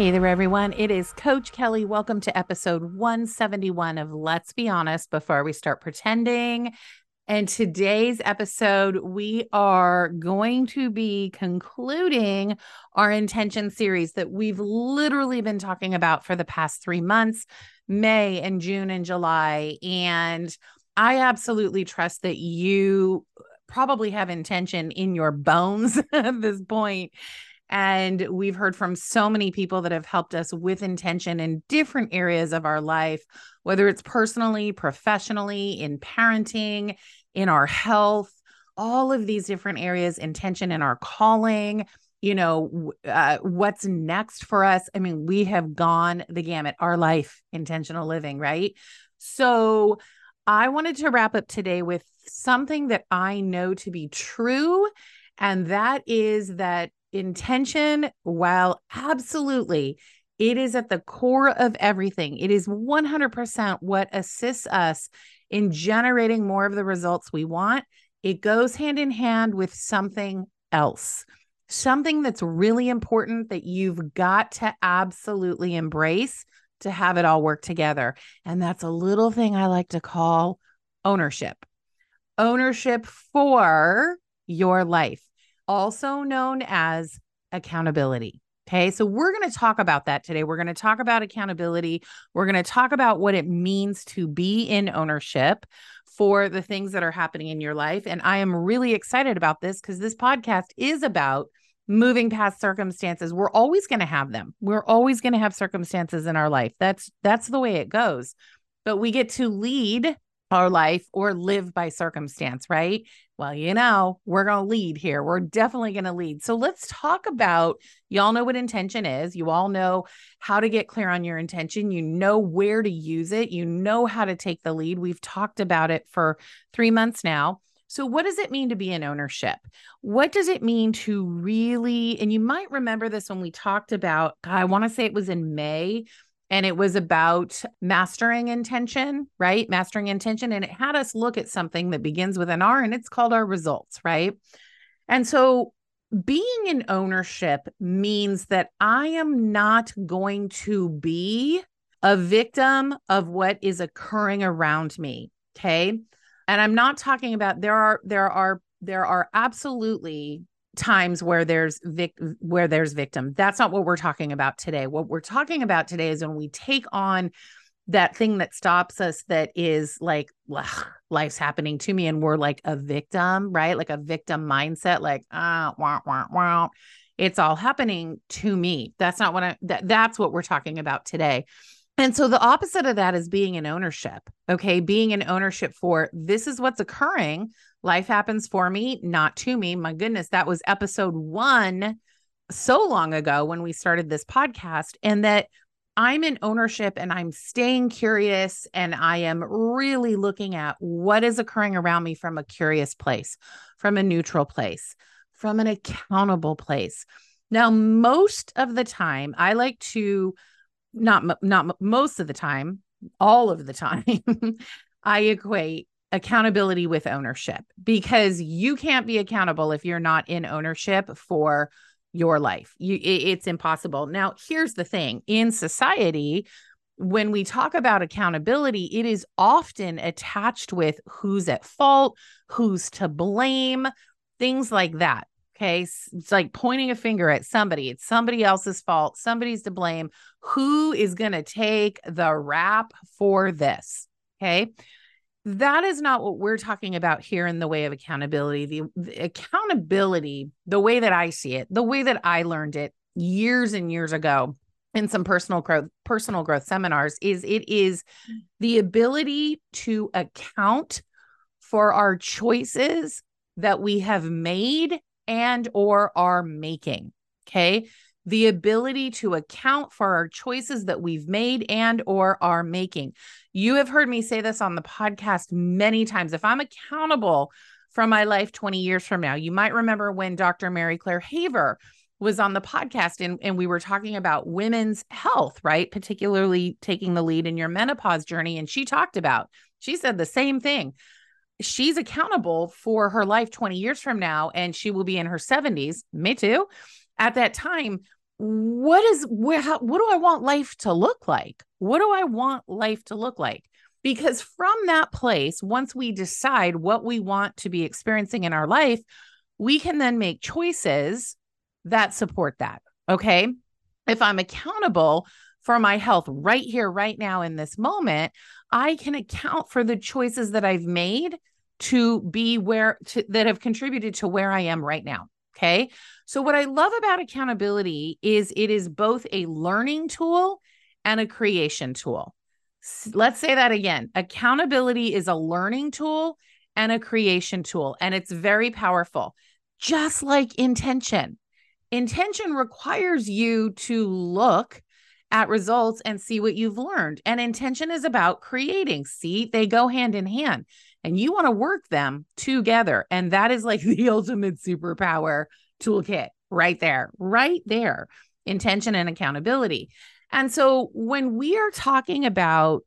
Hey there, everyone. It is Coach Kelly. Welcome to episode 171 of Let's Be Honest Before We Start Pretending. And today's episode, we are going to be concluding our intention series that we've literally been talking about for the past three months May and June and July. And I absolutely trust that you probably have intention in your bones at this point and we've heard from so many people that have helped us with intention in different areas of our life, whether it's personally, professionally, in parenting, in our health, all of these different areas, intention in our calling, you know, uh, what's next for us. I mean, we have gone the gamut, our life, intentional living, right? So, I wanted to wrap up today with something that I know to be true. And that is that intention, while absolutely it is at the core of everything, it is 100% what assists us in generating more of the results we want. It goes hand in hand with something else, something that's really important that you've got to absolutely embrace to have it all work together. And that's a little thing I like to call ownership. Ownership for your life also known as accountability. Okay, so we're going to talk about that today. We're going to talk about accountability. We're going to talk about what it means to be in ownership for the things that are happening in your life. And I am really excited about this because this podcast is about moving past circumstances. We're always going to have them. We're always going to have circumstances in our life. That's that's the way it goes. But we get to lead our life or live by circumstance, right? Well, you know, we're going to lead here. We're definitely going to lead. So let's talk about y'all know what intention is. You all know how to get clear on your intention. You know where to use it. You know how to take the lead. We've talked about it for three months now. So, what does it mean to be in ownership? What does it mean to really, and you might remember this when we talked about, I want to say it was in May and it was about mastering intention, right? Mastering intention. And it had us look at something that begins with an R and it's called our results, right? And so being in ownership means that I am not going to be a victim of what is occurring around me. Okay. And I'm not talking about there are, there are, there are absolutely times where there's vic- where there's victim. That's not what we're talking about today. What we're talking about today is when we take on that thing that stops us that is like life's happening to me and we're like a victim, right? Like a victim mindset like ah wah, wah, wah. It's all happening to me. That's not what I that, that's what we're talking about today. And so the opposite of that is being in ownership. Okay. Being in ownership for this is what's occurring. Life happens for me, not to me. My goodness, that was episode one so long ago when we started this podcast. And that I'm in ownership and I'm staying curious and I am really looking at what is occurring around me from a curious place, from a neutral place, from an accountable place. Now, most of the time, I like to not not most of the time, all of the time, I equate accountability with ownership because you can't be accountable if you're not in ownership for your life. You it, it's impossible. Now, here's the thing. In society, when we talk about accountability, it is often attached with who's at fault, who's to blame, things like that. Okay. It's like pointing a finger at somebody. It's somebody else's fault. Somebody's to blame. Who is going to take the rap for this? Okay. That is not what we're talking about here in the way of accountability. The, the, accountability, the way that I see it, the way that I learned it years and years ago in some personal growth personal growth seminars is it is mm. the ability to account for our choices that we have made and or are making. Okay? The ability to account for our choices that we've made and or are making. You have heard me say this on the podcast many times. If I'm accountable for my life 20 years from now, you might remember when Dr. Mary Claire Haver was on the podcast and, and we were talking about women's health, right? Particularly taking the lead in your menopause journey. And she talked about, she said the same thing. She's accountable for her life 20 years from now, and she will be in her 70s. Me too at that time what is where how, what do i want life to look like? What do i want life to look like? Because from that place once we decide what we want to be experiencing in our life we can then make choices that support that okay? If i'm accountable for my health right here right now in this moment i can account for the choices that i've made to be where to, that have contributed to where i am right now Okay. So, what I love about accountability is it is both a learning tool and a creation tool. Let's say that again accountability is a learning tool and a creation tool, and it's very powerful, just like intention. Intention requires you to look at results and see what you've learned. And intention is about creating. See, they go hand in hand and you want to work them together. And that is like the ultimate superpower toolkit right there, right there. Intention and accountability. And so when we are talking about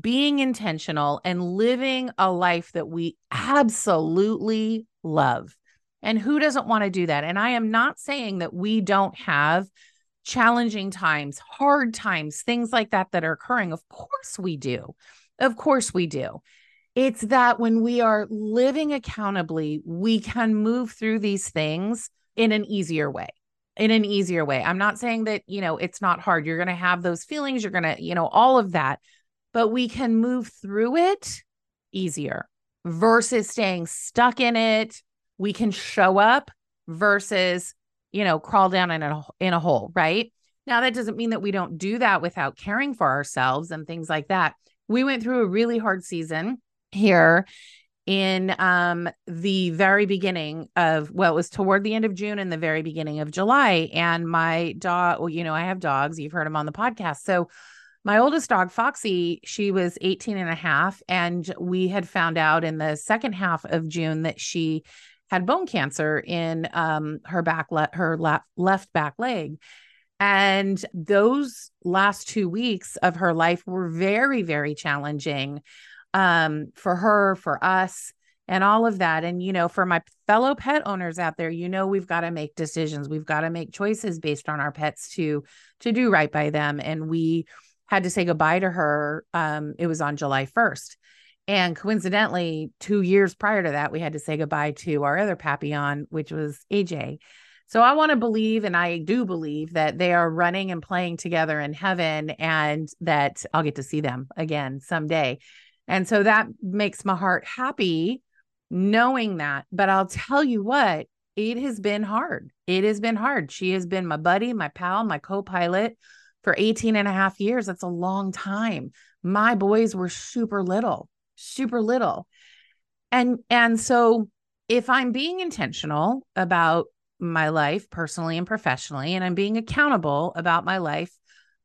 being intentional and living a life that we absolutely love, and who doesn't want to do that? And I am not saying that we don't have challenging times, hard times, things like that that are occurring. Of course we do. Of course we do. It's that when we are living accountably, we can move through these things in an easier way. In an easier way. I'm not saying that, you know, it's not hard. You're going to have those feelings, you're going to, you know, all of that, but we can move through it easier versus staying stuck in it. We can show up versus, you know, crawl down in a in a hole, right? Now that doesn't mean that we don't do that without caring for ourselves and things like that. We went through a really hard season here in um the very beginning of well it was toward the end of june and the very beginning of july. And my dog well you know i have dogs. You've heard them on the podcast. So my oldest dog foxy she was 18 and a half and we had found out in the second half of june that she had bone cancer in um her back le- her left left back leg. And those last two weeks of her life were very very challenging um, for her, for us, and all of that. And, you know, for my fellow pet owners out there, you know, we've got to make decisions. We've got to make choices based on our pets to to do right by them. And we had to say goodbye to her. Um, it was on July 1st. And coincidentally, two years prior to that, we had to say goodbye to our other Papillon, which was AJ. So I want to believe, and I do believe that they are running and playing together in heaven and that I'll get to see them again someday. And so that makes my heart happy knowing that. But I'll tell you what, it has been hard. It has been hard. She has been my buddy, my pal, my co pilot for 18 and a half years. That's a long time. My boys were super little, super little. And and so if I'm being intentional about my life personally and professionally and I'm being accountable about my life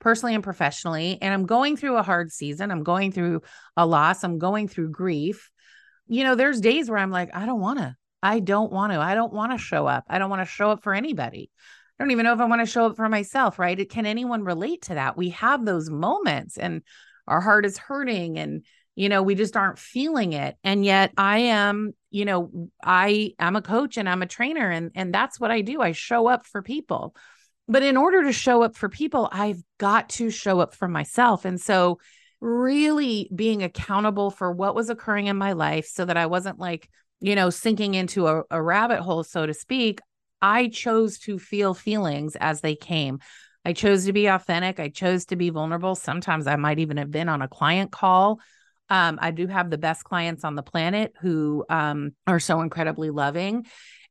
personally and professionally, and I'm going through a hard season, I'm going through a loss, I'm going through grief, you know, there's days where I'm like, I don't want to. I don't want to. I don't want to show up. I don't want to show up for anybody. I don't even know if I want to show up for myself, right? Can anyone relate to that? We have those moments and our heart is hurting and you know, we just aren't feeling it. And yet I am, you know, I am a coach and I'm a trainer and and that's what I do. I show up for people. But in order to show up for people, I've got to show up for myself. And so, really being accountable for what was occurring in my life so that I wasn't like, you know, sinking into a, a rabbit hole, so to speak, I chose to feel feelings as they came. I chose to be authentic. I chose to be vulnerable. Sometimes I might even have been on a client call Um, I do have the best clients on the planet who um, are so incredibly loving.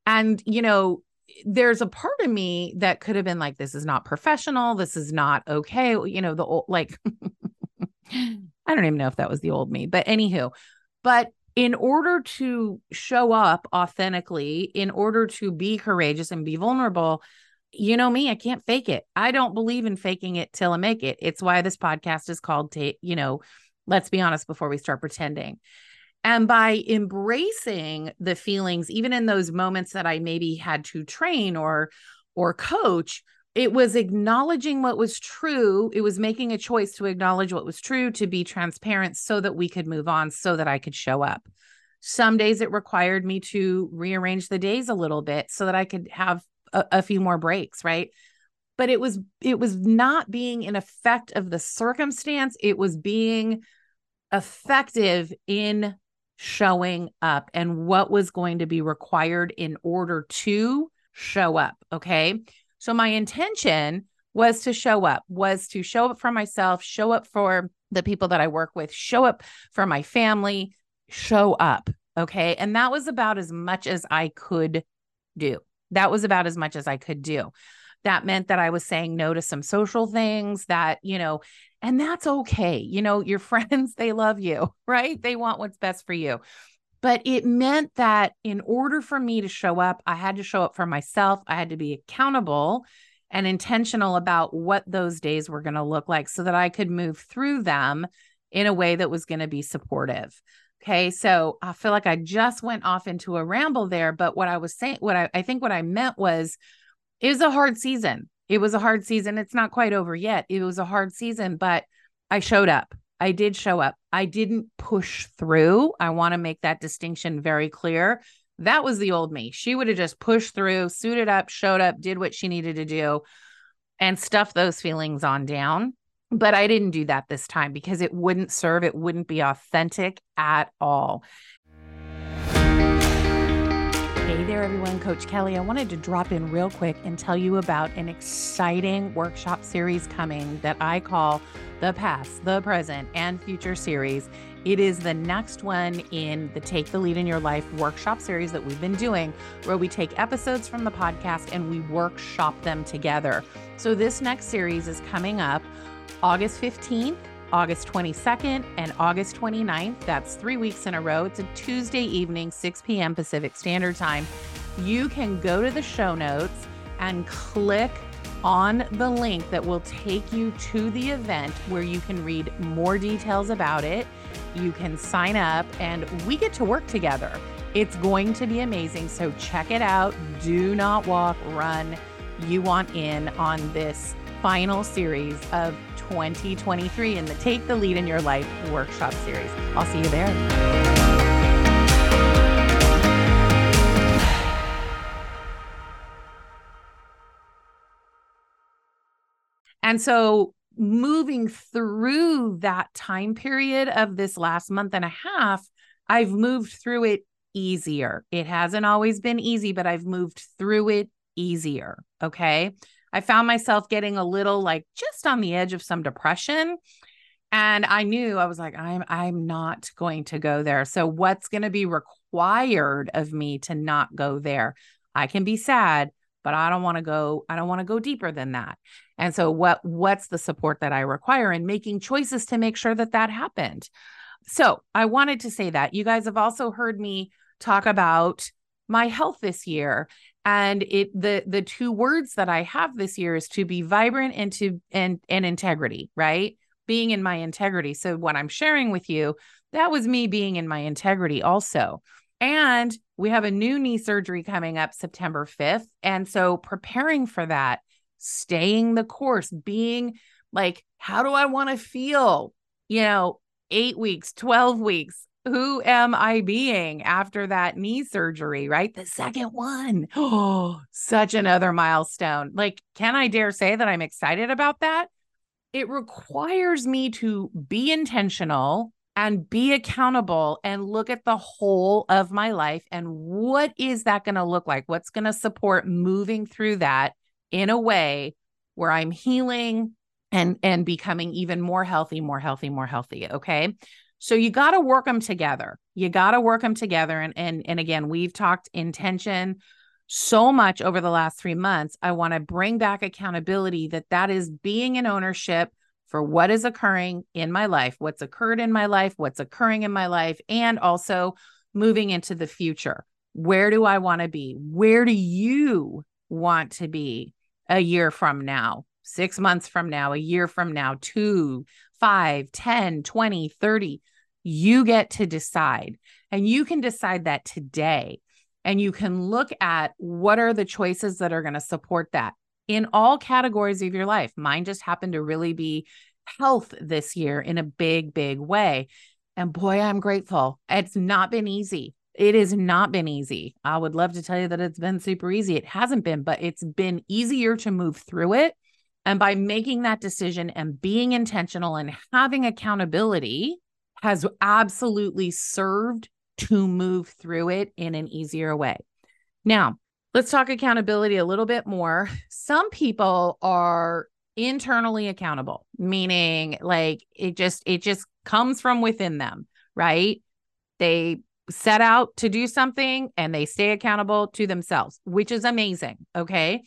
And, you know, there's a part of me that could have been like, this is not professional. This is not okay. You know, the old, like, I don't even know if that was the old me, but anywho, but in order to show up authentically, in order to be courageous and be vulnerable, you know me, I can't fake it. I don't believe in faking it till I make it. It's why this podcast is called, ta- you know, let's be honest before we start pretending. And by embracing the feelings, even in those moments that I maybe had to train or or coach, it was acknowledging what was true. It was making a choice to acknowledge what was true, to be transparent so that we could move on, so that I could show up. Some days it required me to rearrange the days a little bit so that I could have a, a few more breaks, right? But it was it was not being an effect of the circumstance. It was being effective in showing up and what was going to be required in order to show up. Okay. So my intention was to show up, was to show up for myself, show up for the people that I work with, show up for my family, show up. Okay. And that was about as much as I could do. That was about as much as I could do. That meant that I was saying no to some social things that, you know, and that's okay. You know, your friends, they love you, right? They want what's best for you. But it meant that in order for me to show up, I had to show up for myself. I had to be accountable and intentional about what those days were going to look like so that I could move through them in a way that was going to be supportive. Okay. So I feel like I just went off into a ramble there. But what I was saying, what I, I think what I meant was it was a hard season. It was a hard season. It's not quite over yet. It was a hard season, but I showed up. I did show up. I didn't push through. I want to make that distinction very clear. That was the old me. She would have just pushed through, suited up, showed up, did what she needed to do, and stuffed those feelings on down. But I didn't do that this time because it wouldn't serve, it wouldn't be authentic at all. Hey there, everyone. Coach Kelly. I wanted to drop in real quick and tell you about an exciting workshop series coming that I call the Past, the Present, and Future series. It is the next one in the Take the Lead in Your Life workshop series that we've been doing, where we take episodes from the podcast and we workshop them together. So, this next series is coming up August 15th August 22nd and August 29th. That's three weeks in a row. It's a Tuesday evening, 6 p.m. Pacific Standard Time. You can go to the show notes and click on the link that will take you to the event where you can read more details about it. You can sign up and we get to work together. It's going to be amazing. So check it out. Do not walk, run. You want in on this final series of 2023 in the Take the Lead in Your Life workshop series. I'll see you there. And so, moving through that time period of this last month and a half, I've moved through it easier. It hasn't always been easy, but I've moved through it easier. Okay. I found myself getting a little like just on the edge of some depression. And I knew I was like, I'm I'm not going to go there. So what's going to be required of me to not go there? I can be sad, but I don't want to go, I don't want to go deeper than that. And so what what's the support that I require and making choices to make sure that that happened. So I wanted to say that you guys have also heard me talk about my health this year and it the the two words that i have this year is to be vibrant and to and and integrity right? Being in my integrity. So what i'm sharing with you that was me being in my integrity also. And we have a new knee surgery coming up september 5th and so preparing for that staying the course being like how do i want to feel? You know 8 weeks 12 weeks who am I being after that knee surgery, right? The second one. Oh, such another milestone. Like, can I dare say that I'm excited about that? It requires me to be intentional and be accountable and look at the whole of my life and what is that going to look like? What's going to support moving through that in a way where I'm healing and and becoming even more healthy, more healthy, more healthy, okay? So you got to work them together. You got to work them together. And, and, and again, we've talked intention so much over the last three months. I want to bring back accountability that that is being in ownership for what is occurring in my life, what's occurred in my life, what's occurring in my life, and also moving into the future. Where do I want to be? Where do you want to be a year from now, six months from now, a year from now, two, five, 10, 20, 30? You get to decide. And you can decide that today. And you can look at what are the choices that are going to support that in all categories of your life. Mine just happened to really be health this year in a big, big way. And boy, I'm grateful. It's not been easy. It has not been easy. I would love to tell you that it's been super easy. It hasn't been, but it's been easier to move through it. And by making that decision and being intentional and having accountability, has absolutely served to move through it in an easier way. Now, let's talk accountability a little bit more. Some people are internally accountable, meaning like it just it just comes from within them, right? They set out to do something and they stay accountable to themselves, which is amazing, okay?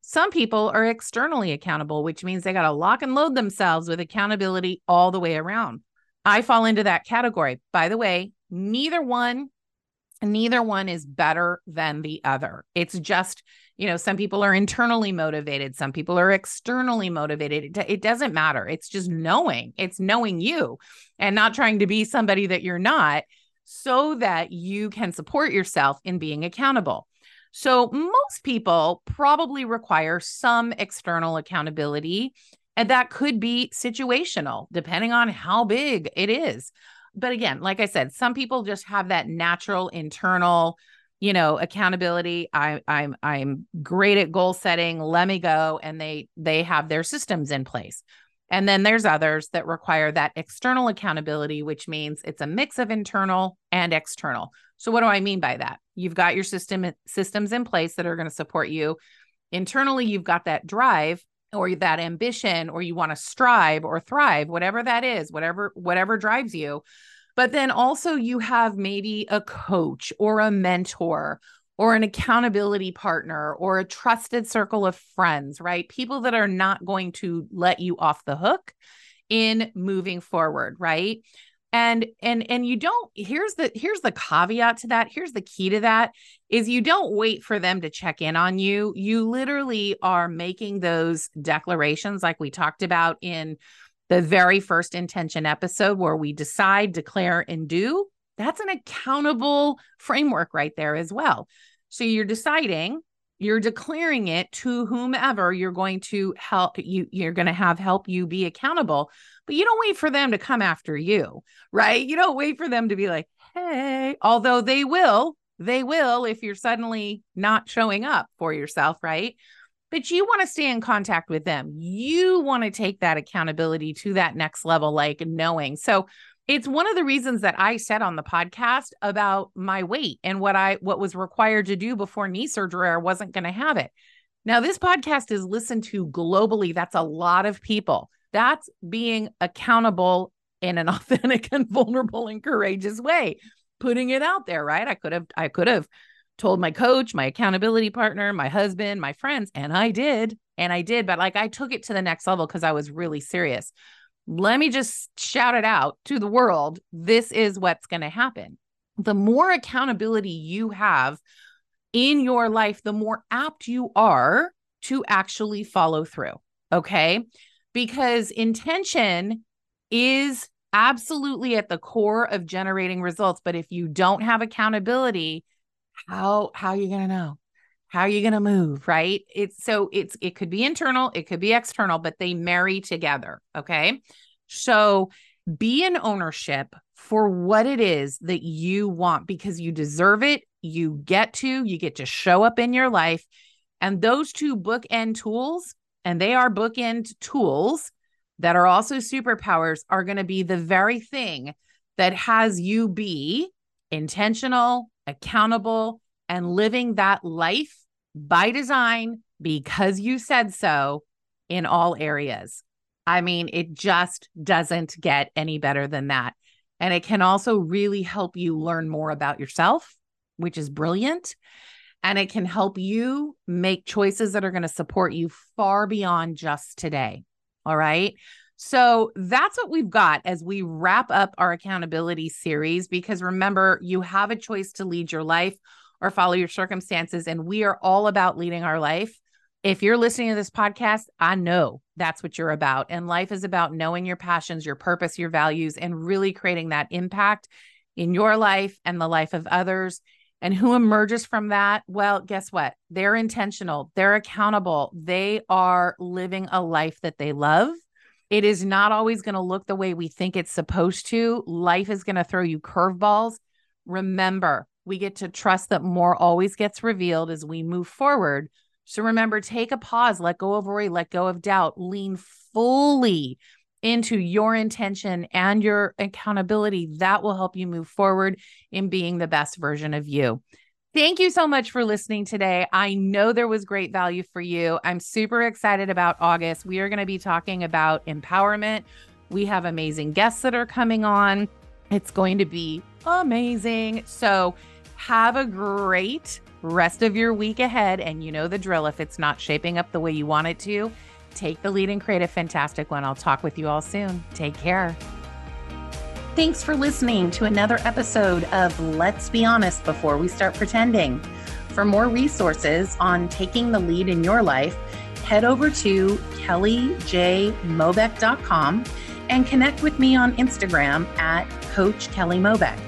Some people are externally accountable, which means they got to lock and load themselves with accountability all the way around. I fall into that category. By the way, neither one neither one is better than the other. It's just, you know, some people are internally motivated, some people are externally motivated. It, it, doesn't matter. It's just knowing, it's knowing you and not trying to be somebody that you're not so that you can support yourself in being accountable. So, most people probably require some external accountability and that could be situational, depending on how big it is. But again, like I said, some people just have that natural internal, you know, accountability. I, I'm I'm great at goal setting. Let me go, and they they have their systems in place. And then there's others that require that external accountability, which means it's a mix of internal and external. So what do I mean by that? You've got your system systems in place that are going to support you. Internally, you've got that drive or that ambition or you want to strive or thrive whatever that is whatever whatever drives you. But then also you have maybe a coach or a mentor or an accountability partner or a trusted circle of friends right? People that are not going to let you off the hook in moving forward right and and and you don't here's the here's the caveat to that here's the key to that is you don't wait for them to check in on you. You literally are making those declarations like we talked about in the very first intention episode where we decide declare and do. That's an accountable framework right there as well. So you're deciding you're declaring it to whomever you're going to help you you're going to have help you be accountable but you don't wait for them to come after you, right? You don't wait for them to be like, hey, although they will, they will if you're suddenly not showing up for yourself, right? But you want to stay in contact with them. You want to take that accountability to that next level, like knowing. So, it's one of the reasons that I said on the podcast about my weight and what I what was required to do before knee surgery. I wasn't going to have it. Now, this podcast is listened to globally. That's a lot of people. That's being accountable in an authentic and vulnerable and courageous way, putting it out there, right? I could have, I could have told my coach, my accountability partner, my husband, my friends, and I did. And I did, but like I took it to the next level because I was really serious. Let me just shout it out to the world. This is what's going to happen. The more accountability you have in your life, the more apt you are to actually follow through. Okay because intention is absolutely at the core of generating results but if you don't have accountability how how are you going to know how are you going to move right? It's so it's it could be internal it could be external but they marry together okay? So be in ownership for what it is that you want because you deserve it you get to you get to show up in your life and those two bookend tools and they are bookend tools that are also superpowers, are going to be the very thing that has you be intentional, accountable, and living that life by design because you said so in all areas. I mean, it just doesn't get any better than that. And it can also really help you learn more about yourself, which is brilliant. And it can help you make choices that are going to support you far beyond just today. All right. So that's what we've got as we wrap up our accountability series. Because remember, you have a choice to lead your life or follow your circumstances. And we are all about leading our life. If you're listening to this podcast, I know that's what you're about. And life is about knowing your passions, your purpose, your values, and really creating that impact in your life and the life of others. And who emerges from that? Well, guess what? They're intentional, they're accountable, they are living a life that they love. It is not always going to look the way we think it's supposed to. Life is going to throw you curveballs. Remember, we get to trust that more always gets revealed as we move forward. So remember, take a pause, let go of worry, let go of doubt, lean fully into your intention and your accountability. That will help you move forward in being the best version of you. Thank you so much for listening today. I know there was great value for you. I'm super excited about August. We are going to be talking about empowerment. We have amazing guests that are coming on. It's going to be amazing. So, have a great rest of your week ahead. And you know the drill. If it's not shaping up the way you want it to, take the lead and create a fantastic one. I'll talk with you all soon. Take care. Thanks for listening to another episode of Let's Be Honest Before We Start Pretending. For more resources on taking the lead in your life, head over to kellyjmobeck.com and connect with me on Instagram at Coach Kelly Mobeck.